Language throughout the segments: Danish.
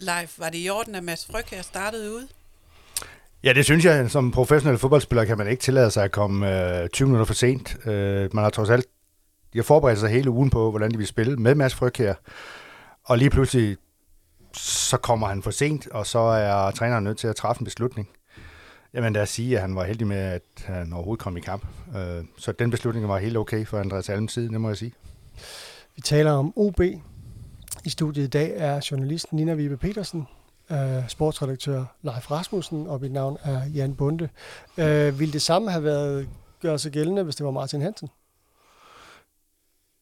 Live, var det i orden, at Mads Frøkær startede ud? Ja, det synes jeg. Som professionel fodboldspiller kan man ikke tillade sig at komme øh, 20 minutter for sent. Øh, man har trods alt de har forberedt sig hele ugen på, hvordan de vil spille med Mads Frøkær. Og lige pludselig, så kommer han for sent, og så er træneren nødt til at træffe en beslutning. Jamen, lad os sige, at han var heldig med, at han overhovedet kom i kamp. Øh, så den beslutning var helt okay for Andreas Alms side, det må jeg sige. Vi taler om OB. I studiet i dag er journalisten Nina Vibe Petersen, øh, sportsredaktør Leif Rasmussen, og mit navn er Jan Bunde. Øh, vil det samme have været gøre sig gældende, hvis det var Martin Hansen?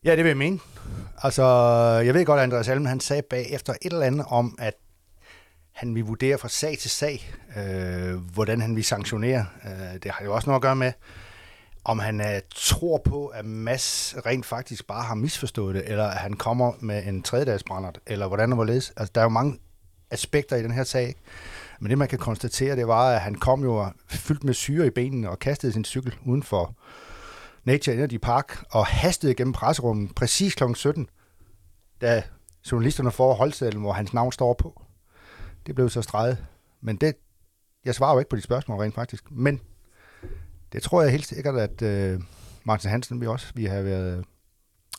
Ja, det vil jeg mene. Altså, jeg ved godt, at Andreas Alm, han sagde bagefter et eller andet om, at han vil vurdere fra sag til sag, øh, hvordan han vil sanktionere. Øh, det har jo også noget at gøre med, om han øh, tror på, at Mass rent faktisk bare har misforstået det, eller at han kommer med en tredjedagsbrændert, eller hvordan og hvorledes. Altså, der er jo mange aspekter i den her sag. Men det, man kan konstatere, det var, at han kom jo fyldt med syre i benene og kastede sin cykel uden for Nature Energy Park og hastede gennem presserummet præcis kl. 17, da journalisterne får holdsedlen, hvor hans navn står på. Det blev så streget. Men det, jeg svarer jo ikke på de spørgsmål rent faktisk. Men det tror jeg helt sikkert, at uh, Martin Hansen vi også vi har været,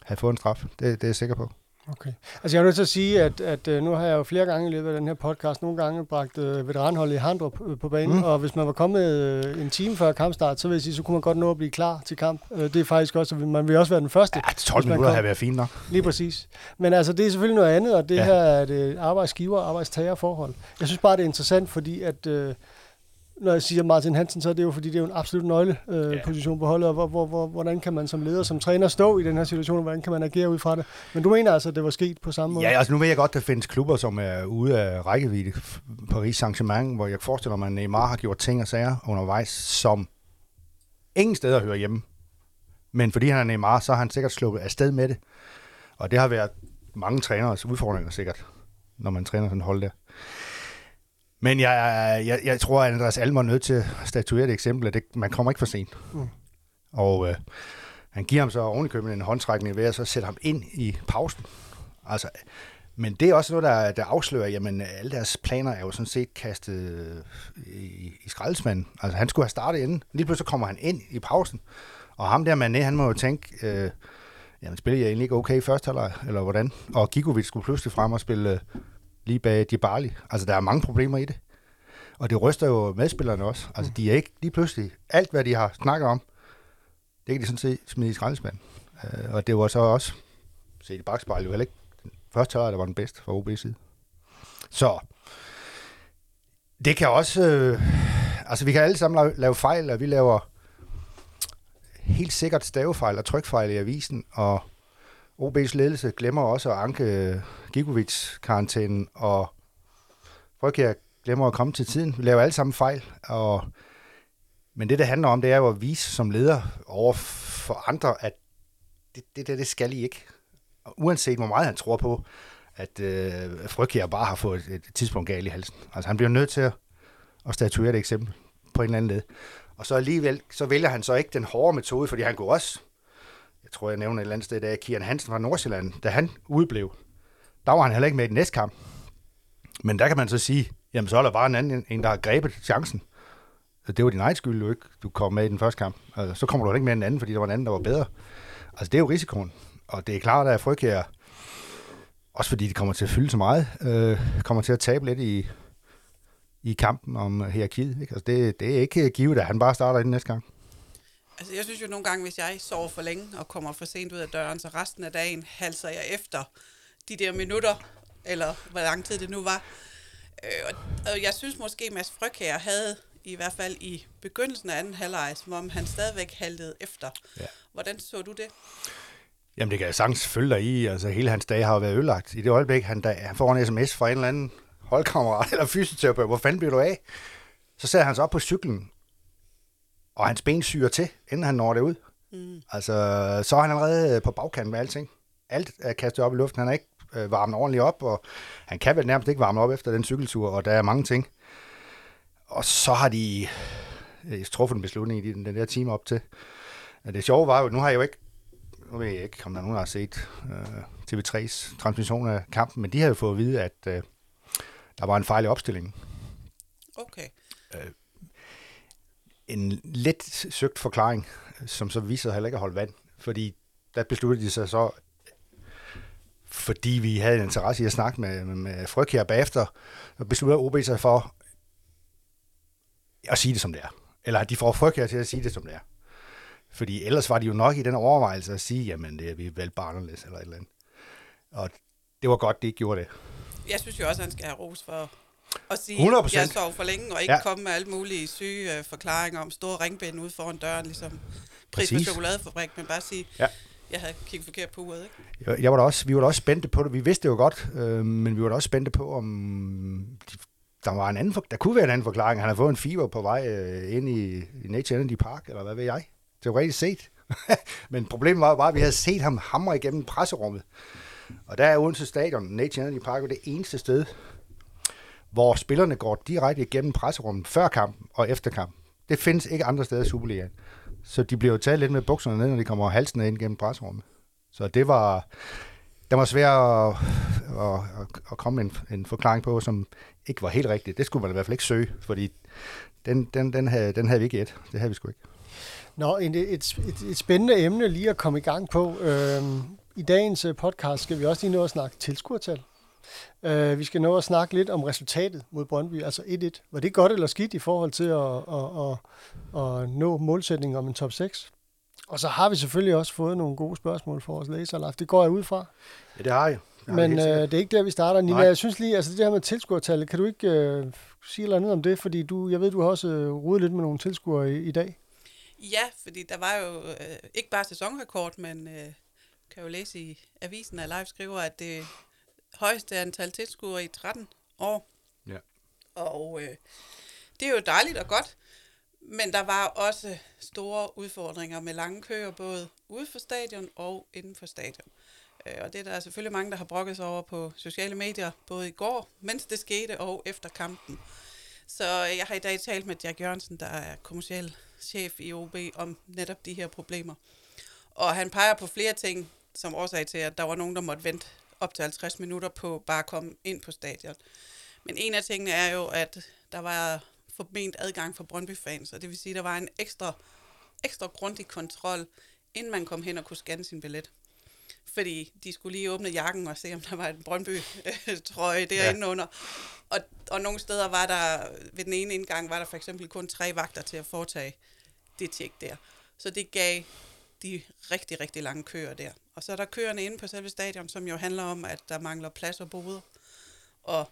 have fået en straf. Det, det er jeg sikker på. Okay. Altså jeg er nødt til at sige, at, at øh, nu har jeg jo flere gange i løbet af den her podcast nogle gange bragt uh, veteranholdet i Handrup på, på banen, mm. og hvis man var kommet uh, en time før kampstart, så vil jeg sige, så kunne man godt nå at blive klar til kamp. Uh, det er faktisk også, man vil også være den første. Ja, 12 minutter har været fint nok. Lige præcis. Men altså, det er selvfølgelig noget andet, og det ja. her er et arbejdsgiver- og arbejdstagerforhold. Jeg synes bare, det er interessant, fordi at... Uh, når jeg siger Martin Hansen, så er det jo fordi, det er jo en absolut nøgleposition øh, ja. på holdet, og hvor, hvor, hvor, hvordan kan man som leder, som træner stå i den her situation, og hvordan kan man agere ud fra det? Men du mener altså, at det var sket på samme måde? Ja, altså nu ved jeg godt, at der findes klubber, som er ude af rækkevidde. Paris Saint-Germain, hvor jeg forestiller mig, at Neymar har gjort ting og sager undervejs, som ingen steder hører hjemme. Men fordi han er Neymar, så har han sikkert sluppet afsted med det. Og det har været mange træners udfordringer sikkert, når man træner sådan hold der. Men jeg, jeg, jeg tror, at Andreas Almer er nødt til at statuere et eksempel, at det, man kommer ikke for sent. Mm. Og øh, han giver ham så ovenikøbet en håndtrækning ved at så sætte ham ind i pausen. Altså, men det er også noget, der, der afslører, jamen alle deres planer er jo sådan set kastet i, i skraldespanden. Altså han skulle have startet inden. Lige pludselig kommer han ind i pausen. Og ham der Mané, han må jo tænke, øh, jamen spiller jeg egentlig ikke okay først, eller, eller hvordan? Og Gigovic skulle pludselig frem og spille øh, lige bag Djibali. Altså, der er mange problemer i det. Og det ryster jo medspillerne også. Altså, de er ikke lige pludselig... Alt, hvad de har snakket om, det kan de sådan set smide i skraldespanden. Øh, og det var så også, Se, det bagspejlet, jo heller ikke den første halvleg, der var den bedste for OB's side. Så det kan også... Øh, altså, vi kan alle sammen lave, lave fejl, og vi laver helt sikkert stavefejl og trykfejl i avisen, og OB's ledelse glemmer også at anke øh, Gigovic-karantænen, og Frøkjær glemmer at komme til tiden. Vi laver alle sammen fejl, og men det, det handler om, det er jo at vise som leder over for andre, at det, det, der, det skal I ikke. Og uanset hvor meget han tror på, at øh, Frøkjær bare har fået et, et tidspunkt galt i halsen. Altså han bliver nødt til at, at statuere et eksempel på en eller anden led. Og så alligevel, så vælger han så ikke den hårde metode, fordi han går også jeg tror, jeg nævner et eller andet sted, da Kian Hansen fra Nordsjælland, da han udblev, der var han heller ikke med i den næste kamp. Men der kan man så sige, jamen så er der bare en anden, en der har grebet chancen. Altså, det var din egen skyld, du ikke du kom med i den første kamp. Altså, så kommer du ikke med i den anden, fordi der var en anden, der var bedre. Altså, det er jo risikoen. Og det er klart, at jeg frygter, også fordi det kommer til at fylde så meget, øh, kommer til at tabe lidt i, i kampen om hierarkiet. Ikke? Altså, det, det er ikke givet, at han bare starter i den næste gang. Altså, jeg synes jo nogle gange, hvis jeg sover for længe og kommer for sent ud af døren, så resten af dagen halser jeg efter de der minutter, eller hvor lang tid det nu var. Øh, og, jeg synes måske, Mads Frøkær havde i hvert fald i begyndelsen af anden halvleg, som om han stadigvæk haltede efter. Ja. Hvordan så du det? Jamen, det kan jeg sagtens følge dig i. Altså, hele hans dag har været ødelagt. I det øjeblik, han, da, han får en sms fra en eller anden holdkammerat eller fysioterapeut, hvor fanden bliver du af? Så sætter han sig op på cyklen og hans ben syrer til, inden han når det ud. Mm. Altså, så er han allerede på bagkanten med alting. Alt er kastet op i luften. Han er ikke øh, varmet ordentligt op, og han kan vel nærmest ikke varme op efter den cykeltur, og der er mange ting. Og så har de øh, truffet en beslutning i den, den der time op til. Det sjove var jo, nu har jeg jo ikke, nu ved jeg ikke, om der er nogen, der har set øh, TV3's transmission af kampen, men de har jo fået at vide, at øh, Der var en fejl i opstillingen. Okay. En lidt søgt forklaring, som så viser sig heller ikke at holde vand. Fordi der besluttede de sig så, fordi vi havde en interesse i at snakke med, med, med Fryg her bagefter, og besluttede OB sig for at sige det, som det er. Eller at de får Fryg her til at sige det, som det er. Fordi ellers var de jo nok i den overvejelse at sige, jamen det er vi vel bare anderledes, eller et eller andet. Og det var godt, de ikke gjorde det. Jeg synes jo også, at han skal have ros for at sige, 100%. at jeg sov for længe, og ikke Ja. komme med alle mulige syge øh, forklaringer om store ringbind ude foran døren, ligesom pris Præcis. chokoladefabrik, men bare sige, Ja. jeg havde kigget forkert på uret, ikke? Jeg, jeg var da også, vi var da også spændte på det. Vi vidste det jo godt, øh, men vi var da også spændte på, om de, der var en anden, for, der kunne være en anden forklaring. Han havde fået en fever på vej øh, ind i, i Nature Energy Park, eller hvad ved jeg. Teoretisk set. men problemet var jo bare, at vi havde set ham hamre igennem presserummet. Og der er Odense Stadion, Nature Energy Park, jo det eneste sted, hvor spillerne går direkte igennem presserummet før kampen og efter kampen. Det findes ikke andre steder i Superligaen. Så de bliver jo taget lidt med bukserne ned, når de kommer halsen ind gennem presserummet. Så det var, det var svært at, at, at, komme en, en forklaring på, som ikke var helt rigtig. Det skulle man i hvert fald ikke søge, fordi den, den, den, havde, den havde vi ikke et. Det havde vi sgu ikke. Nå, et, et, et, et spændende emne lige at komme i gang på. Øhm, I dagens øh, podcast skal vi også lige nå at snakke tilskuertal. Øh, vi skal nå at snakke lidt om resultatet mod Brøndby, altså 1-1. Var det godt eller skidt i forhold til at, at, at, at nå målsætningen om en top 6? Og så har vi selvfølgelig også fået nogle gode spørgsmål for vores læsere, Leif. Det går jeg ud fra. Ja, det har jeg. Har Men øh, det er ikke der, vi starter. Nina, Nej. jeg synes lige, altså det her med tilskuertallet, kan du ikke øh, sige eller andet om det? Fordi du, jeg ved, du har også øh, rodet lidt med nogle tilskuere i, i dag. Ja, fordi der var jo øh, ikke bare sæsonrekord, men øh, kan jo læse i avisen, at Live skriver, at det højeste antal tilskuere i 13 år. Ja. Og øh, det er jo dejligt og godt, men der var også store udfordringer med lange køer, både ude for stadion og inden for stadion. Øh, Og det er der selvfølgelig mange, der har brokket sig over på sociale medier, både i går, mens det skete, og efter kampen. Så øh, jeg har i dag talt med Jack Jørgensen, der er kommersiel chef i OB, om netop de her problemer. Og han peger på flere ting som årsag til, at der var nogen, der måtte vente op til 50 minutter på bare at komme ind på stadion. Men en af tingene er jo, at der var forment adgang for Brøndby-fans, og det vil sige, at der var en ekstra, ekstra grundig kontrol, inden man kom hen og kunne scanne sin billet. Fordi de skulle lige åbne jakken og se, om der var en Brøndby-trøje derinde ja. under. Og, og nogle steder var der, ved den ene indgang, var der for eksempel kun tre vagter til at foretage det tjek der. Så det gav de rigtig, rigtig lange køer der. Og så er der køerne inde på selve stadion, som jo handler om, at der mangler plads og boder. Og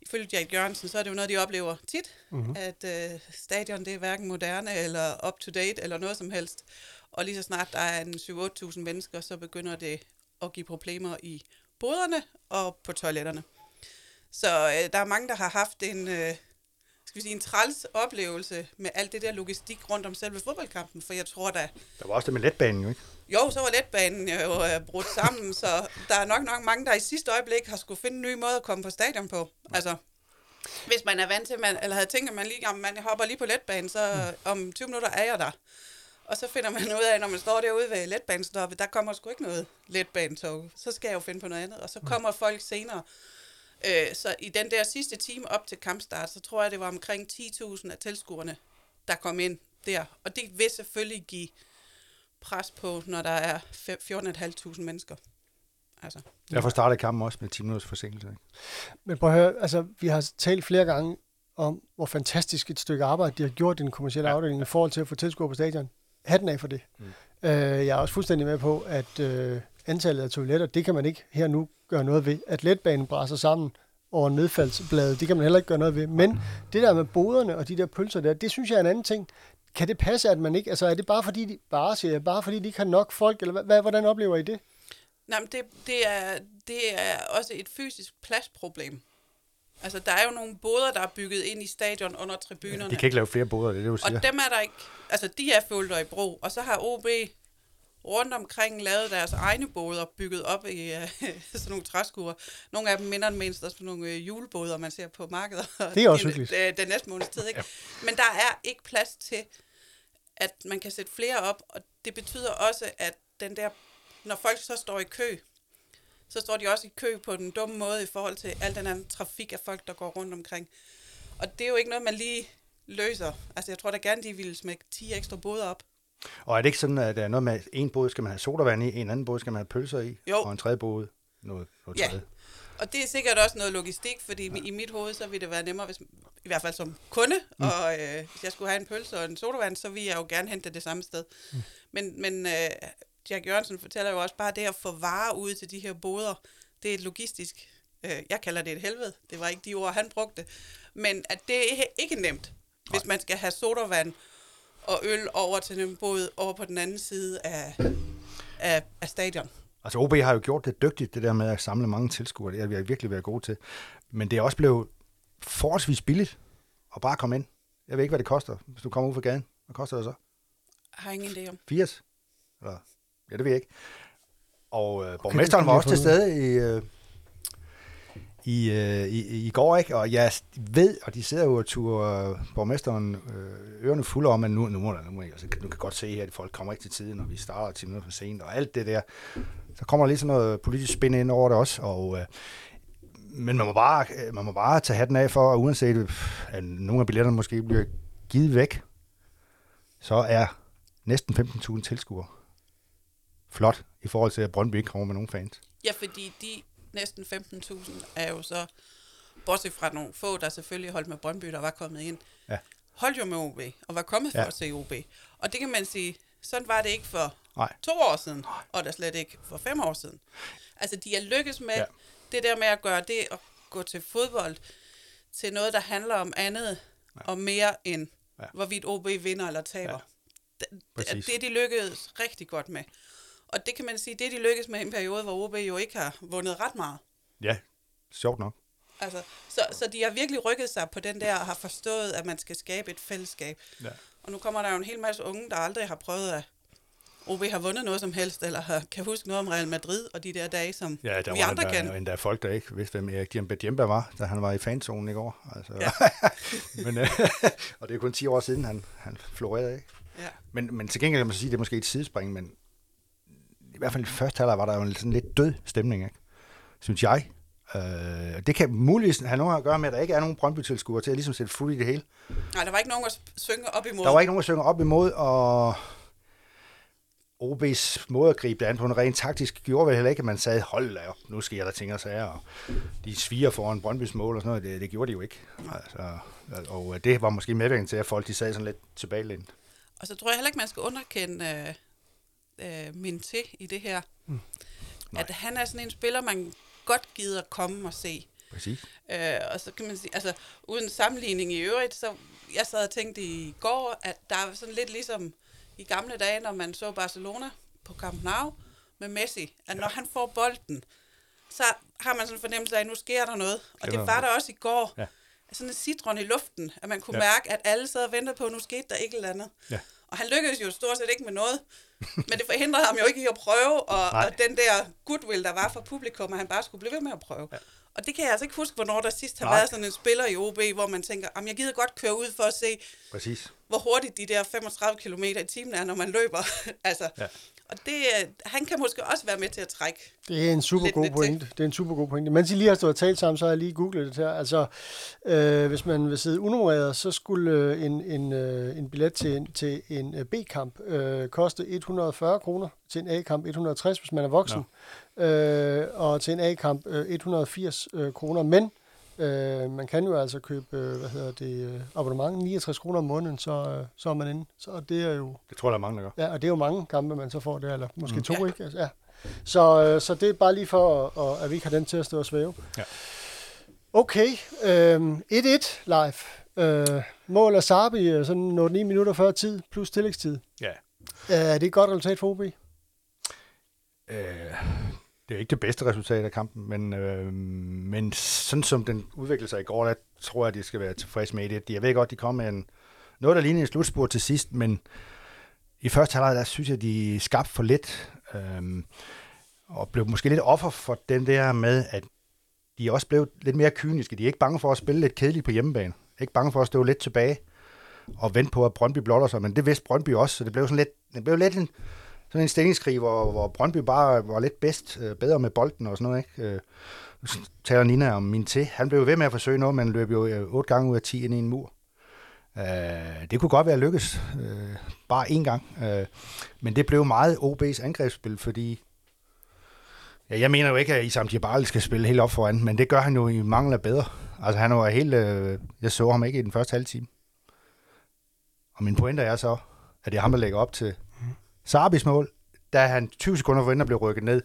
ifølge Jack Jørgensen, så er det jo noget, de oplever tit, mm-hmm. at øh, stadion det er hverken moderne eller up-to-date eller noget som helst. Og lige så snart der er en 7-8.000 mennesker, så begynder det at give problemer i boderne og på toiletterne. Så øh, der er mange, der har haft en, øh, skal vi sige, en træls oplevelse med alt det der logistik rundt om selve fodboldkampen, for jeg tror da, Der var også det med letbanen, jo ikke? jo, så var letbanen jo øh, brudt sammen, så der er nok nok mange, der i sidste øjeblik har skulle finde en ny måde at komme på stadion på. Altså, hvis man er vant til, man, eller havde tænkt, at man lige, om man hopper lige på letbanen, så om 20 minutter er jeg der. Og så finder man ud af, når man står derude ved letbanestoppet, der kommer sgu ikke noget letbanetog. Så skal jeg jo finde på noget andet. Og så kommer folk senere. Øh, så i den der sidste time op til kampstart, så tror jeg, det var omkring 10.000 af tilskuerne, der kom ind der. Og det vil selvfølgelig give pres på, når der er fem- 14.500 mennesker. Altså, Derfor startede kampen også med 10 minutters forsinkelse. Ikke? Men prøv at høre, altså, vi har talt flere gange om, hvor fantastisk et stykke arbejde de har gjort i den kommercielle ja. afdeling i forhold til at få tilskuere på stadion. Hatten af for det. Mm. Øh, jeg er også fuldstændig med på, at øh, antallet af toiletter, det kan man ikke her nu gøre noget ved. At letbanen brænder sammen over nedfaldsbladet, det kan man heller ikke gøre noget ved. Men det der med boderne og de der pølser der, det synes jeg er en anden ting. Kan det passe, at man ikke, altså er det bare fordi, de, bare, siger jeg, bare fordi de ikke har nok folk, eller hvad, hvordan oplever I det? nej, men det, det, er, det er også et fysisk pladsproblem. Altså, der er jo nogle boder, der er bygget ind i stadion under tribunerne. De kan ikke lave flere boder, det er det, du siger. Og dem er der ikke, altså de er og i brug. Og så har OB rundt omkring lavet deres egne båder, bygget op i uh, sådan nogle træskuer. Nogle af dem minder mindst også nogle uh, julebåder, man ser på markedet. Det er også hyggeligt. Det, den næste måneds tid, ikke? Ja. Men der er ikke plads til, at man kan sætte flere op, og det betyder også, at den der, når folk så står i kø, så står de også i kø på den dumme måde i forhold til al den anden trafik af folk, der går rundt omkring. Og det er jo ikke noget, man lige løser. Altså, jeg tror da gerne, de ville smække 10 ekstra boder op. Og er det ikke sådan, at der er noget med, en båd skal man have sodavand i, en anden båd skal man have pølser i, Jo. og en tredje båd noget, noget Ja. tredje? Og det er sikkert også noget logistik, fordi i mit hoved, så ville det være nemmere, hvis, i hvert fald som kunde, mm. og øh, hvis jeg skulle have en pølse og en sodavand, så ville jeg jo gerne hente det det samme sted. Mm. Men, men øh, Jack Jørgensen fortæller jo også bare, det at få varer ud til de her boder, det er et logistisk, øh, jeg kalder det et helvede, det var ikke de ord, han brugte, men at det er ikke nemt, hvis man skal have sodavand og øl over til en båd over på den anden side af, af, af stadion. Altså OB har jo gjort det dygtigt, det der med at samle mange tilskuere. Det har vi virkelig været gode til. Men det er også blevet forholdsvis billigt at bare komme ind. Jeg ved ikke, hvad det koster, hvis du kommer ud fra gaden. Hvad koster det så? Har ingen idé om. 80? Eller, ja, det ved jeg ikke. Og øh, borgmesteren var også til stede i, øh, i, øh, i, i går, ikke? Og jeg ved, og de sidder jo og turer øh, borgmesteren øh, ørerne fulde om, at nu, nu, nu, altså, nu, altså, du kan godt se her, at folk kommer ikke til tiden, og vi starter 10 minutter for sent, og alt det der. Så kommer der lige sådan noget politisk spænd ind over det også, og... Øh, men man må, bare, øh, man må bare tage hatten af for, at uanset øh, at nogle af billetterne måske bliver givet væk, så er næsten 15.000 tilskuere flot i forhold til, at Brøndby ikke kommer med nogen fans. Ja, fordi de næsten 15.000 er jo så, bortset fra nogle få, der selvfølgelig holdt med Brøndby, der var kommet ind, Ja. holdt jo med OB, og var kommet for Ja. at se OB. Og det kan man sige, sådan var det ikke for Nej. to år siden, og der slet ikke for fem år siden. Altså, de er lykkes med Ja. det der med at gøre det at gå til fodbold til noget, der handler om andet ja. og mere end, Ja. hvorvidt OB vinder eller taber. Ja. Det, Præcis. det, de lykkedes rigtig godt med. Og det kan man sige, det de lykkedes med i en periode, hvor OB jo ikke har vundet ret meget. Ja, sjovt nok. Altså, så, så de har virkelig rykket sig på den der og har forstået, at man skal skabe et fællesskab. Ja. Og nu kommer der jo en hel masse unge, der aldrig har prøvet at OB har vundet noget som helst, eller har, kan huske noget om Real Madrid og de der dage, som Ja, der vi var andre endda, kan. endda folk, der ikke vidste, hvem Erik Djembe Djembe var, da han var i fanzonen i går. Altså, ja. men, øh, og det er kun 10 år siden, han, han florerede, ikke? Ja. Men, men til gengæld kan man sige, at det er måske et sidespring, men hvert fald i første halvleg var der jo en sådan lidt død stemning, ikke? synes jeg. Øh, det kan muligvis have noget at gøre med, at der ikke er nogen Brøndby-tilskuere til at ligesom sætte fuld i det hele. Nej, der var ikke nogen at synge op imod. Der var ikke nogen, der synger op imod, og OB's måde at gribe det an på en rent taktisk gjorde vel heller ikke, at man sagde, hold da op, nu sker der ting og sager, og de sviger foran Brøndbys mål og sådan noget. Det, det gjorde de jo ikke. Altså, og det var måske medvirkende til, at folk de sad sådan lidt tilbagelænt. Og så tror jeg heller ikke, man skal underkende øh, min til i det her. Mm. At han er sådan en spiller, man godt gider komme og se. Præcis. Øh, og så kan man sige, altså uden sammenligning i øvrigt, så jeg sad og tænkte i går, at der er sådan lidt ligesom i gamle dage, når man så Barcelona på Camp Nou med Messi, at når han får bolden, så har man sådan en fornemmelse af, at nu sker der noget. Og Det var- der også i går. Ja. Sådan en citron i luften, at man kunne Ja. ja. mærke, at alle sad og ventede på, at nu skete der ikke eller andet. Ja. Og han lykkedes jo stort set ikke med noget. Men det forhindrede ham jo ikke i at prøve, og, Nej. og den der goodwill, der var fra publikum, at han bare skulle blive ved med at prøve. Ja. Og det kan jeg altså ikke huske, hvornår der sidst har Nej. været sådan en spiller i OB, hvor man tænker, at jeg gider godt køre ud for at se, Præcis. hvor hurtigt de der 35 km i timen er, når man løber. altså, Ja. Og det, øh, han kan måske også være med til at trække. Det er en super Lidt god lidt til. pointe. Det er en super god pointe. Mens I lige har stået og talt sammen, så har jeg lige googlet det her. Altså, øh, hvis man vil sidde unummereret, så skulle øh, en, en, øh, en billet til en, til en B-kamp øh, koste 140 kroner. Til en A-kamp 160, hvis man er voksen. Øh, og til en A-kamp øh, 180 øh, kroner. Men øh, man kan jo altså købe, øh, hvad hedder det, øh, abonnement, 69 kroner om måneden, så, øh, så er man inde. Så det er jo Det tror jeg, der er mange, der gør. Ja, og det er jo mange kampe, man så får der, eller måske mm. to, Ja. ikke? Altså, ja. Så, øh, så det er bare lige for, at, at vi ikke har den til at stå og svæve. Ja. Okay, øh, 1-1 live. Øh, mål af Sarbi, øh, sådan 8-9 minutter før tid, plus tillægstid. Ja. Øh, er det et godt resultat for OB? Øh, det er ikke det bedste resultat af kampen, men, øh, men sådan som den udviklede sig i går, der tror jeg, de skal være tilfredse med det. Jeg ved godt, de kom med en, noget, der lignede en slutspurt til sidst, men i første halvleg, der synes jeg, de skabte for lidt, øh, og blev måske lidt offer for den der med, at de også blev lidt mere kyniske. De er ikke bange for at spille lidt kedeligt på hjemmebane. Ikke bange for at stå lidt tilbage og vente på, at Brøndby blotter sig, men det vidste Brøndby også, så det blev sådan lidt, det blev lidt en, sådan en stillingskrig, hvor, hvor Brøndby bare var lidt bedst, øh, bedre med bolden og sådan noget, ikke? Øh, så taler Nina om min til. Han blev ved med at forsøge noget, men løb jo øh, otte gange ud af 10 ind i en mur. Øh, det kunne godt være lykkes, øh, bare én gang. Øh, men det blev meget OB's angrebsspil, fordi Ja, jeg mener jo ikke, at Isam Djibali skal spille helt op foran, men det gør han jo i mangel af bedre. Altså han var helt... Øh, jeg så ham ikke i den første halve time. Og min pointe er så, at det er ham, der lægger op til Sabis mål, da han 20 sekunder forinden blev rykket ned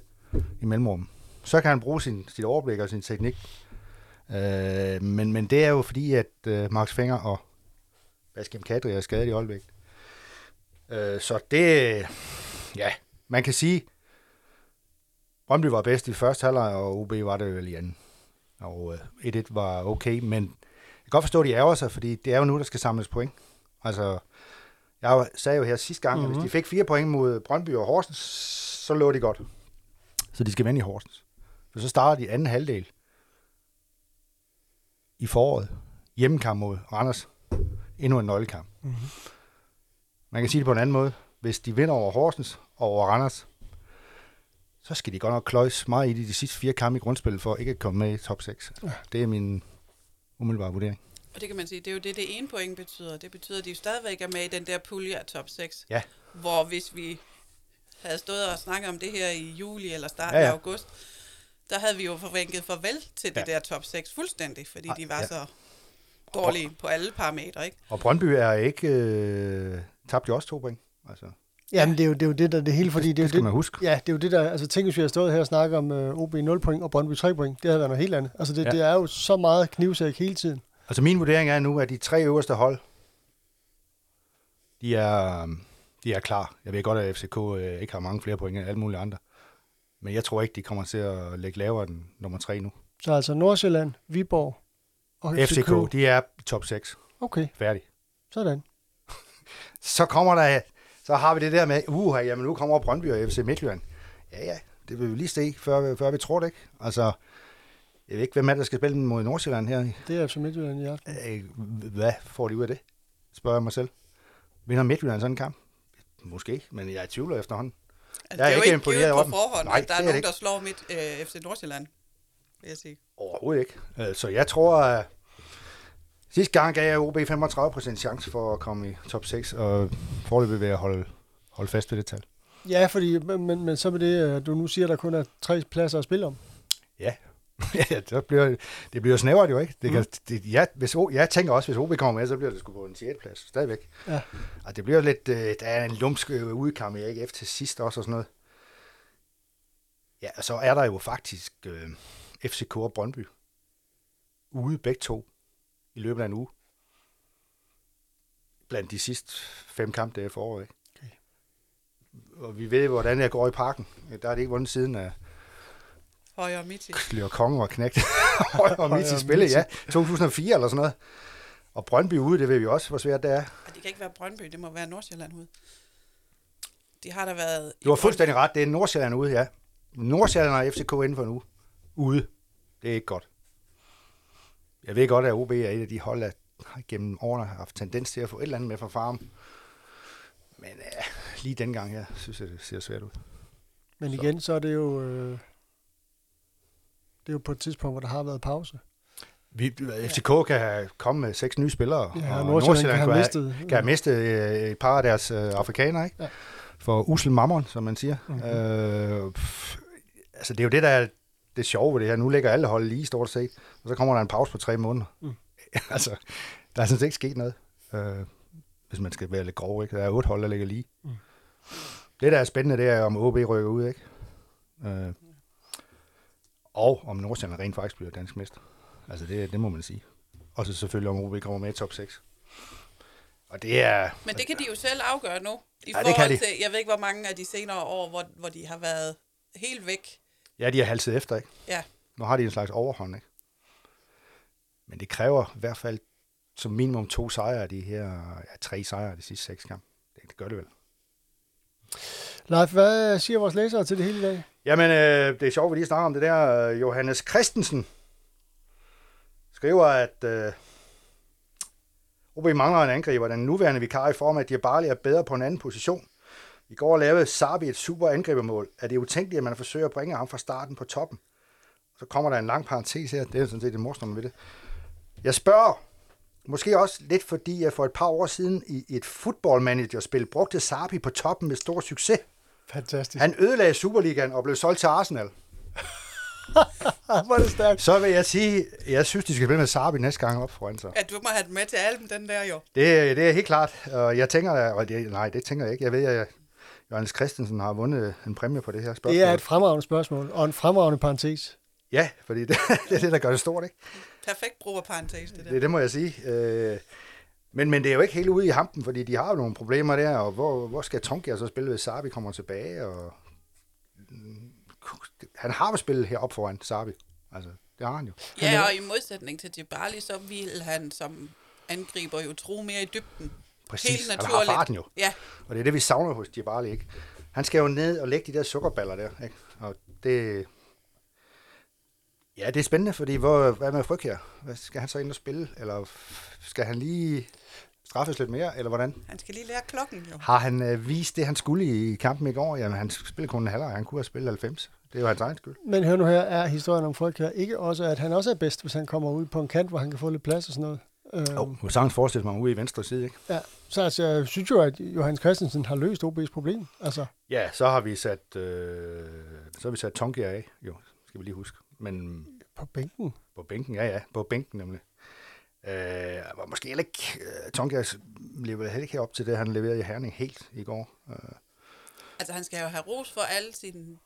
i mellemrummet. Så kan han bruge sin, sit overblik og sin teknik. Øh, men, men det er jo fordi, at øh, Max Finger og Baskim Kadri er skadet i Aalbæk. Øh, så det... Ja, man kan sige, Brøndby var bedst i første halvleg, og OB var det vel i anden. Og øh, 1-1 var okay, men jeg kan godt forstå, at de ærger sig, fordi det er jo nu, der skal samles point. Altså, jeg sagde jo her sidste gang, mm-hmm. at hvis de fik fire point mod Brøndby og Horsens, så lå de godt. Så de skal vende i Horsens. For så starter de anden halvdel i foråret. Hjemmekamp mod Randers. Endnu en nøglekamp. Mm-hmm. Man kan sige det på en anden måde. Hvis de vinder over Horsens og over Randers, så skal de godt nok kløjs meget i de, de sidste fire kampe i grundspillet for ikke at komme med i top 6. Ja. Det er min umiddelbare vurdering. Og det kan man sige, det er jo det, det ene point betyder. Det betyder, at de stadigvæk er med i den der pulje af top 6. Ja. Hvor hvis vi havde stået og snakket om det her i juli eller starten ja, ja. af august, der havde vi jo forvænket farvel til ja. det der top 6 fuldstændig, fordi de var ja. så dårlige på alle parametre. Ikke? Og Brøndby er ikke øh, tabt jo også to point. Altså, Jamen, det er jo det, er jo det der det hele, fordi det, er det skal det, man huske. Ja, det er jo det der, altså tænk, hvis vi har stået her og snakket om uh, OB 0 point og Brøndby 3 point, det havde været noget helt andet. Altså det, ja. det er jo så meget knivsæk hele tiden. Altså min vurdering er nu, at de tre øverste hold, de er, de er klar. Jeg ved godt, at FCK øh, ikke har mange flere point end alle mulige andre. Men jeg tror ikke, de kommer til at lægge lavere end nummer tre nu. Så altså Nordsjælland, Viborg og FCK? FCK, de er top 6. Okay. Færdig. Sådan. så kommer der så har vi det der med, uha, jamen nu kommer Brøndby og FC Midtjylland. Ja, ja, det vil vi lige se, før, før vi tror det ikke. Altså, jeg ved ikke, hvem er der skal spille mod Nordsjælland her. Det er FC Midtjylland i aften. Hvad får de ud af det? Spørger jeg mig selv. Vinder Midtjylland sådan en kamp? Måske, men jeg er i tvivl efterhånden. Altså, jeg er, det er ikke jo ikke på forhånd, Nej, at der er, er nogen, der slår mit øh, FC Nordsjælland, vil jeg sige. Overhovedet ikke. Øh, så jeg tror, at Sidste gang gav jeg OB 35% chance for at komme i top 6, og forløbet vil jeg holde, holde fast ved det tal. Ja, fordi, men, men så med det, øh, du nu siger, at der kun er tre pladser at spille om. Ja, ja det bliver, det bliver snævert jo, ikke? Det kan, mm. det, ja, hvis, jeg tænker også, hvis OB kommer med, så bliver det sgu på en 6. plads, stadigvæk. Ja. Og det bliver lidt, øh, der er en lumsk øh, udkamp i AGF til sidst også og sådan noget. Ja, og så er der jo faktisk øh, FCK og Brøndby ude begge to i løbet af en uge. Blandt de sidste fem kampe, der er foråret. Ikke? Okay. Og vi ved, hvordan jeg går i parken. Der er det ikke vundet siden af Højre midt i. Klør Kongen var knægt. Højre midt i spillet, ja. 2004 eller sådan noget. Og Brøndby ude, det ved vi også, hvor svært det er. Og det kan ikke være Brøndby, det må være Nordsjælland ude. De har der været... Du har fuldstændig ret, det er Nordsjælland ude, ja. Nordsjælland og FCK inden for en uge. Ude. Det er ikke godt. Jeg ved godt, at OB er et af de hold, der gennem årene har haft tendens til at få et eller andet med fra farm. Men ja, lige dengang her, synes jeg, det ser svært ud. Men igen, så, så er det jo... Øh, det er jo på et tidspunkt, hvor der har været pause. Vi, FCK kan have komme med seks nye spillere, ja, og Nordsjælland kan have mistet, kan have mistet øh, et par af deres øh, afrikanere, ikke? Ja. For usel mammon, som man siger. Mm-hmm. Øh, pff, altså, det er jo det, der er det sjove ved det her. Nu ligger alle hold lige stort set, og så kommer der en pause på tre måneder. Mm. altså, der er sådan set ikke sket noget, øh, hvis man skal være lidt grov. Ikke? Der er otte hold, der ligger lige. Mm. Det, der er spændende, det er, om OB rykker ud, ikke? Øh, og om Nordsjælland rent faktisk bliver dansk mester. Altså, det, det må man sige. Og så selvfølgelig, om OB kommer med i top 6. Og det er... Men det kan de jo selv afgøre nu. I ja, det kan de. til, jeg ved ikke, hvor mange af de senere år, hvor, hvor de har været helt væk Ja, de har halset efter, ikke? Ja. Nu har de en slags overhånd, ikke? Men det kræver i hvert fald som minimum to sejre af de her, ja, tre sejre af de sidste seks kampe. Det, det gør det vel. Leif, hvad siger vores læsere til det hele i dag? Jamen, øh, det er sjovt, at vi lige snakker om det der. Johannes Christensen skriver, at øh, OB mangler en angriber. Den nuværende vikar i form af Diabali er bedre på en anden position. I går lavede Sabi et super angribermål. Er det utænkeligt, at man forsøger at bringe ham fra starten på toppen? Så kommer der en lang parentes her. Det er sådan set det morsomme ved det. Jeg spørger, måske også lidt fordi jeg for et par år siden i et footballmanagerspil brugte Sabi på toppen med stor succes. Fantastisk. Han ødelagde Superligaen og blev solgt til Arsenal. Hvor er det stærkt. Så vil jeg sige, jeg synes, de skal spille med Sabi næste gang op foran sig. At du må have den med til album, den der jo. Det, det er helt klart, og jeg tænker, og det, nej, det tænker jeg ikke. Jeg ved, at Johannes Christensen har vundet en præmie på det her spørgsmål. Det er et fremragende spørgsmål, og en fremragende parentes. Ja, fordi det, det er det, der gør det stort, ikke? Perfekt brugerparentes, det der. Det, det må jeg sige. Øh, men, men det er jo ikke helt ude i hampen, fordi de har jo nogle problemer der, og hvor, hvor skal Tonkia så spille, hvis Sabi kommer tilbage? Og, mm, han har jo spillet heroppe foran Sabi. Altså, det har han jo. Ja, og i modsætning til Djibali, så vil han som angriber jo tro mere i dybden. Præcis, Helt han har naturligt. farten jo. Ja, Og det er det, vi savner hos Djibali, ikke? Han skal jo ned og lægge de der sukkerballer der, ikke? Og det... Ja, det er spændende, fordi hvor, hvad med Fryg her? Hvad, skal han så ind og spille? Eller skal han lige straffes lidt mere, eller hvordan? han skal lige lære klokken jo. Har han øh, vist det, han skulle i kampen i går? Jamen, han spillede kun en halvleg. Han kunne have spillet 90. Det er jo hans egen skyld. Men hør nu her, er historien om folk her ikke også, at han også er bedst, hvis han kommer ud på en kant, hvor han kan få lidt plads og sådan noget? Øhm, Jo, oh, sagtens forestille mig ude i venstre side, ikke? Ja, så altså, jeg synes jo, at Johannes Christensen har løst OB's problem. Altså, Ja, så har vi sat, øh, så har vi sat Tonkia af, jo, skal vi lige huske. Men på bænken. På bænken, ja ja, på bænken nemlig. Øh, var måske heller ikke, uh, Tonkas leverede heller ikke op til det, han leverede i Herning helt i går. Uh, Altså, han skal jo have ros for alle sine...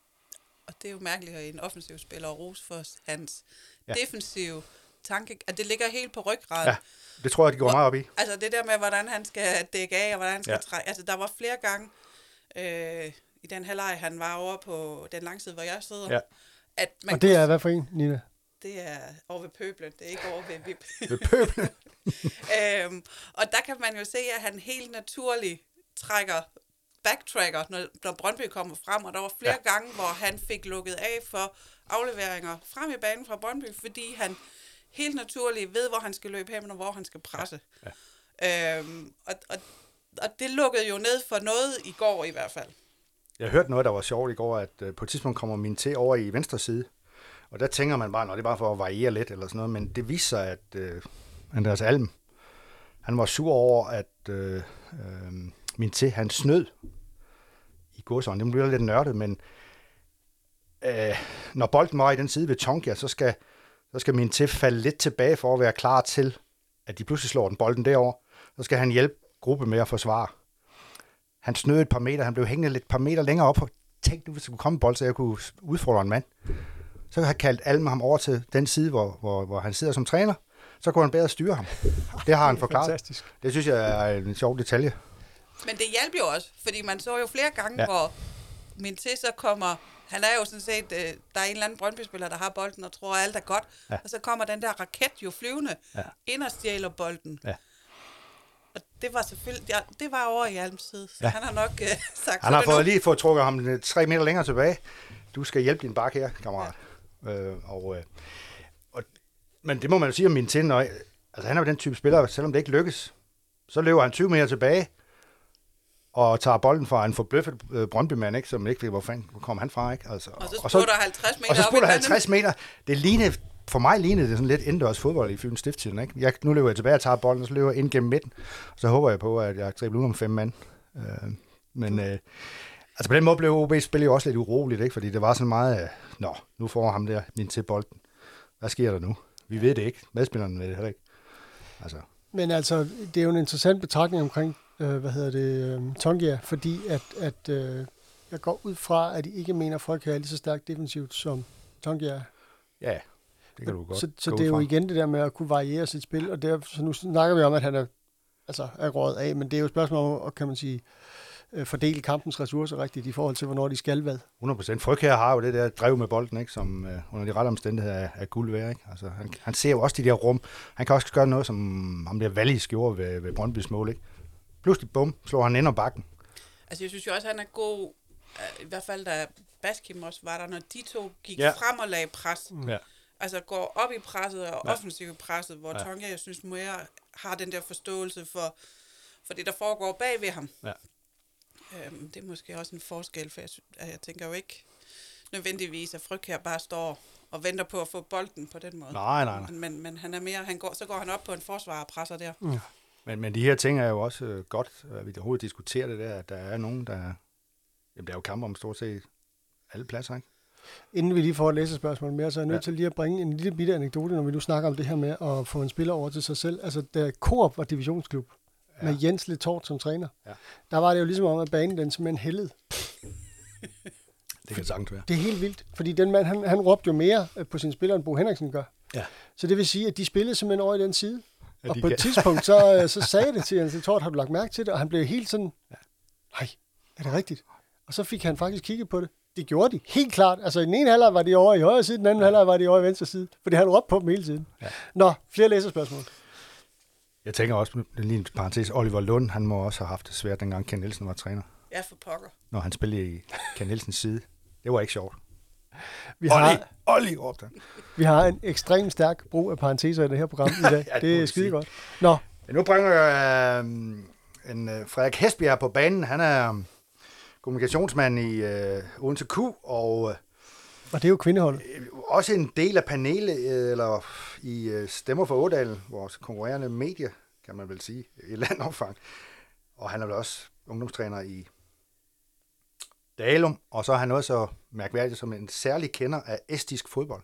Og det er jo mærkeligt at en offensiv spiller og ros for hans Ja. defensive tanke. At det ligger helt på ryggraden. ja, det tror jeg, de går meget op i. Altså det der med, hvordan han skal dække af, og hvordan han skal Ja. ja. trække. Altså der var flere gange øh, i den halvleg, han var over på den langside, hvor jeg sidder. Ja. At man Og det kunne- er hvad for en, Nina? det er over ved pøblen, det er ikke over ved VIP. Ved pøblen. øhm, og der kan man jo se, at han helt naturligt trækker backtracker, når, når Brøndby kommer frem, og der var flere ja. gange, hvor han fik lukket af for afleveringer frem i banen fra Brøndby, fordi han helt naturligt ved, hvor han skal løbe hen, og hvor han skal presse. Ja. Ja. Øhm, og, og, og det lukkede jo ned for noget i går i hvert fald. Jeg hørte noget, der var sjovt i går, at øh, på et tidspunkt kommer min til over i venstre side. Og der tænker man bare, når det er bare for at variere lidt eller sådan noget, men det viser sig, at øh, Andreas Alm, han var sur over, at øh, øh, min til, han snød i godsøjne. Det bliver lidt nørdet, men øh, når bolden var i den side ved Tonkia, så skal, så skal min til falde lidt tilbage for at være klar til, at de pludselig slår den bolden derover. Så skal han hjælpe gruppe med at forsvare. Han snød et par meter, han blev hængende lidt par meter længere op, og tænkte nu, hvis der kunne komme en bold, så jeg kunne udfordre en mand. Så har jeg kaldt Alm ham over til den side, hvor, hvor, hvor han sidder som træner. Så kunne han bedre styre ham. Det har han forklaret. Fantastisk. Det synes jeg er en sjov detalje. Men det hjalp jo også, fordi man så jo flere gange, Ja. hvor min til så kommer, han er jo sådan set, øh, der er en eller anden Brøndby-spiller, der har bolden og tror, at alt er godt, ja. og så kommer den der raket jo flyvende Ja. ind og stjæler bolden. Ja. Og det var selvfølgelig, ja, det var over i Alms side, så Ja. han har nok øh, sagt, Han har det nu. fået lige fået trukket ham øh, tre meter længere tilbage. Du skal hjælpe din bak her, kammerat. Ja. Øh, og, øh, og, men det må man jo sige om min til, når, altså han er jo den type spiller, selvom det ikke lykkes, så løber han 20 meter tilbage, og tager bolden fra en forbløffet øh, Brøndby-mand, ikke, som ikke ved, hvor fanden kom han fra. Ikke? Altså, Og så spurgter 50 meter og så op i spurgte vandet. 50 meter. Det lignede, for mig lignede det sådan lidt indendørs fodbold i Fyns Stifttiden. Ikke? Jeg, nu løber jeg tilbage og tager bolden, og så løber jeg ind gennem midten. Så håber jeg på, at jeg dribler ud om fem mand. Øh, men øh, altså på den måde blev OB spillet jo også lidt uroligt, ikke? fordi det var sådan meget, øh, nå, nu får ham der min til bolden. Hvad sker der nu? Vi ved det ikke. Medspillerne ved det heller ikke. Altså, Men altså, det er jo en interessant betragtning omkring, øh, hvad hedder det, øh, Tongia, fordi at, at øh, jeg går ud fra, at I ikke mener, at folk er lige så stærkt defensivt, som Tongia ja, det kan du godt Så, så det er jo igen det der med at kunne variere sit spil, og der, så nu snakker vi om, at han er, altså, er rådet af, men det er jo et spørgsmål om, at, kan man sige, øh, fordele kampens ressourcer rigtigt i forhold til, hvornår de skal hvad. 100%. Fryg her har jo det der drev med bolden, ikke? som øh, under de rette omstændigheder er, er guld værd. Ikke? Altså, han, han ser jo også de der rum. Han kan også gøre noget, som ham der Wallis gjorde ved, ved Brøndbys mål. Ikke? Pludselig, bum, slår han ind og bakken. Altså, jeg synes jo også, at han er god, øh, i hvert fald da Baskim også var der, når de to gik ja. frem og lagde pres. Ja. Altså går op i presset og Ja. ja. offensivt presset, hvor Ja. ja. Tonga, jeg synes, mere har den der forståelse for, for det, der foregår bag ved ham. Ja. Øhm, det er måske også en forskel, for jeg, jeg tænker jo ikke nødvendigvis, at Frygkær bare står og venter på at få bolden på den måde. Nej, nej, nej. Men, men, han er mere, han går, så går han op på en forsvar og presser der. Mm. Men, men de her ting er jo også øh, godt, at vi overhovedet diskuterer det der, at der er nogen, der... Jamen, der er jo kamp om stort set alle pladser, ikke? Inden vi lige får et læsespørgsmål mere, så er jeg nødt Ja. til lige at bringe en lille bitte anekdote, når vi nu snakker om det her med at få en spiller over til sig selv. Altså, da Coop var divisionsklub, ja. med Jens Letort som træner, Ja. der var det jo ligesom om, at banen den simpelthen hældede. Det kan sagtens være. Det er helt vildt, fordi den mand, han, han råbte jo mere på sine spillere, end Bo Henriksen gør. Ja. Så det vil sige, at de spillede simpelthen over i den side. Ja, og på kan- et tidspunkt, så, øh, så sagde det til Jens Letort, har du lagt mærke til det? Og han blev helt sådan, nej, er det rigtigt? Og så fik han faktisk kigget på det. Det gjorde de, helt klart. Altså i den ene halvleg var de over i højre side, den anden ja. halvleg var de over i venstre side. Fordi han råbte på dem hele tiden. Ja. Nå, flere læserspørgsmål. Jeg tænker også, det er lige en parentes, Oliver Lund, han må også have haft det svært, dengang Ken Nielsen var træner, Ja, for pokker. når han spillede i Ken Nielsens side. Det var ikke sjovt. Vi Olli, har, Olli, råbte han. vi har en ekstremt stærk brug af parenteser i det her program i dag. Ja, det det er skide godt. Nå, Men nu bringer jeg øh, en øh, Frederik Hesbjerg på banen. Han er øh, kommunikationsmand i øh, Odense Q, og øh, og det er jo kvindeholdet. også en del af panelet, øh, eller i øh, Stemmer for Ådalen, vores konkurrerende medie, kan man vel sige, i et eller andet omfang. Og han er vel også ungdomstræner i Dalum, og så er han også så mærkværdig som en særlig kender af estisk fodbold.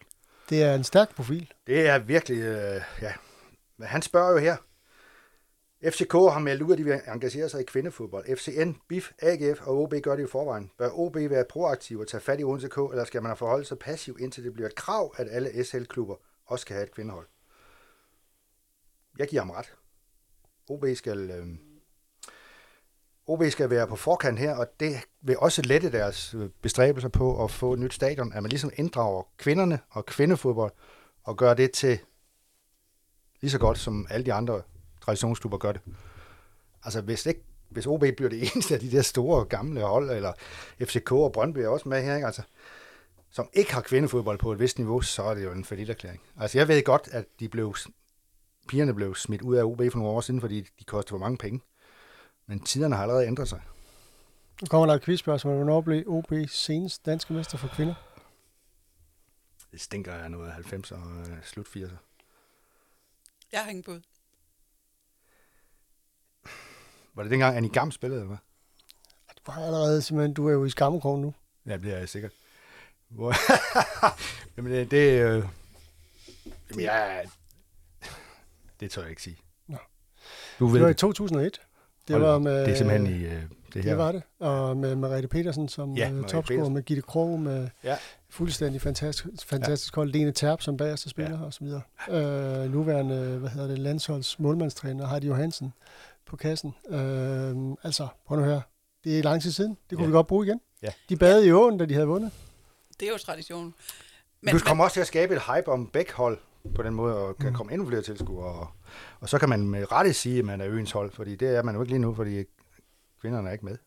Det er en stærk profil. Det er virkelig, øh, ja. Men han spørger jo her. FCK har meldt ud, at de vil engagere sig i kvindefodbold. FCN, BIF, AGF og OB gør det i forvejen. Bør OB være proaktiv og tage fat i Odense K, eller skal man forholde sig passiv, indtil det bliver et krav, at alle SL-klubber også skal have et kvindehold? Jeg giver ham ret. OB skal, øh, OB skal være på forkant her, og det vil også lette deres øh, bestræbelser på at få et nyt stadion, at man ligesom inddrager kvinderne og kvindefodbold, og gør det til lige så godt, som alle de andre traditionsklubber gør det. Altså, hvis, ikke, hvis OB bliver det eneste af de der store gamle hold, eller FCK og Brøndby er også med her, ikke? Altså, som ikke har kvindefodbold på et vist niveau, så er det jo en forlitterklæring. Altså, jeg ved godt, at de blev, pigerne blev smidt ud af OB for nogle år siden, fordi de kostede for mange penge. Men tiderne har allerede ændret sig. Nu kommer der et quizspørgsmål. Hvornår blev OB senest danske mester for kvinder? Det stinker af noget af 90'er og slut 80'er. Jeg har ingen bud. Var det dengang Annie Gam spillede, eller hvad? Du har allerede simpelthen, du er jo i skammekrogen nu. Ja, det er jeg sikkert. Hvor... Jamen, det... det øh... Jamen, ja... Det tør jeg ikke sige. Nå. Du ved Det var i det. 2001. Det Hold var med, Det er simpelthen i øh, det her. Det var det. Og med Merete Petersen som Ja, ja, Merete topscorer, med Gitte Krog, med Ja. fuldstændig fantastisk, fantastisk hold. Lene Terp som bagerste spiller ja. og så videre. Øh, nuværende, hvad hedder det, landsholds målmandstræner Heidi Johansen på kassen. Øh, altså, prøv nu her. Det er lang tid siden. Det kunne Ja. vi godt bruge igen. Ja. De badede i åen, da de havde vundet. Det er jo tradition. Men, du kommer også til at skabe et hype om begge hold på den måde, og kan mm. komme endnu flere tilskuere. Og, og så kan man med rette sige, at man er øens hold, fordi det er man jo ikke lige nu, fordi kvinderne er ikke med.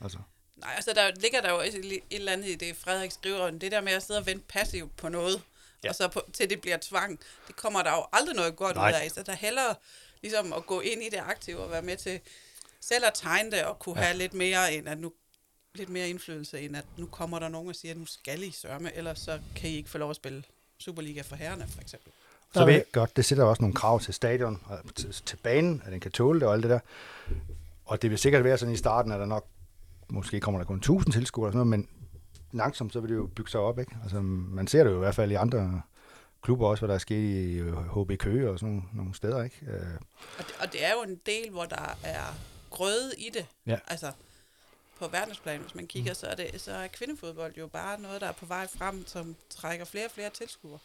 Altså. Nej, altså der ligger der jo et, et eller andet i det, Frederik skriver, det der med at sidde og vente passivt på noget, Ja. ja. og så på, til det bliver tvang, det kommer der jo aldrig noget godt Nej. ud af. Så der hellere ligesom at gå ind i det aktive og være med til selv at tegne det og kunne ja. have lidt mere end at nu lidt mere indflydelse, end at nu kommer der nogen og siger, at nu skal I sørme, ellers så kan I ikke få lov at spille Superliga for herrerne, for eksempel. Så ved jeg godt, det sætter også nogle krav til stadion, og til, til banen, at den kan tåle det og alt det der. Og det vil sikkert være sådan i starten, at der nok, måske kommer der kun 1000 tilskuere og sådan noget, men langsomt så vil det jo bygge sig op, ikke? Altså, man ser det jo i hvert fald i andre klubber også, hvad der er sket i øh, HB Køge og sådan nogle, nogle steder, ikke? Øh, Og det, og det er jo en del, hvor der er grøde i det. Ja. Altså, på verdensplan, hvis man kigger, så er, det, så er kvindefodbold jo bare noget, der er på vej frem, som trækker flere og flere tilskuere.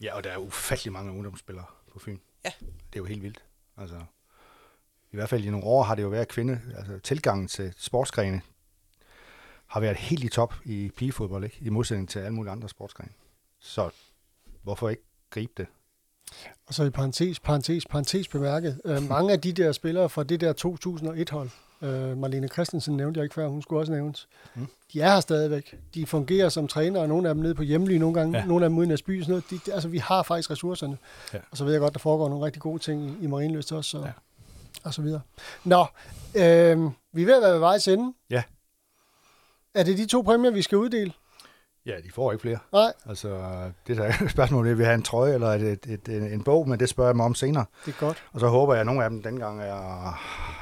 Ja, og der er ufattelig mange ungdomsspillere på Fyn. Ja. Det er jo helt vildt. Altså, I hvert fald i nogle år har det jo været kvinde, altså tilgangen til sportsgrene har været helt i top i pigefodbold, ikke? i modsætning til alle mulige andre sportsgrene. Så hvorfor ikke gribe det? Og så i parentes, parentes, parentes bemærket. Øh, mange af de der spillere fra det der 2001-hold, øh, Marlene Christensen nævnte jeg ikke før, hun skulle også nævnes. Mm. De er her stadigvæk. De fungerer som trænere, nogle af dem nede på hjemlige nogle gange, Ja. nogle af dem uden at spy sådan noget. De, de, altså, vi har faktisk ressourcerne. Ja. Og så ved jeg godt, der foregår nogle rigtig gode ting i, i Marienløst også, og, Ja. ja. og så videre. Nå, øh, vi er ved at være ved vejs ende. Ja. Er det de to præmier, vi skal uddele? Ja, de får ikke flere. Nej, Altså, det der er spørgsmålet, er, vil have en trøje eller et, et, et, en, bog, men det spørger jeg mig om senere. det er godt. Og så håber jeg, at nogle af dem dengang er,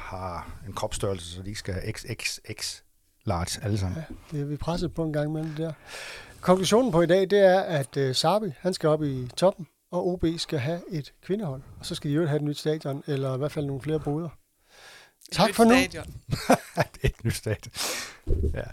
har en kropsstørrelse, så de ikke skal XXX large alle sammen. Det er vi presset på en gang imellem der. Konklusionen på i dag, det er, at uh, Sabi, han skal op i toppen, og OB skal have et kvindehold. Og så skal de jo have et nyt stadion, eller i hvert fald nogle flere boder. Et Tak nyt for nu. Stadion. det er et nyt stat. Ja.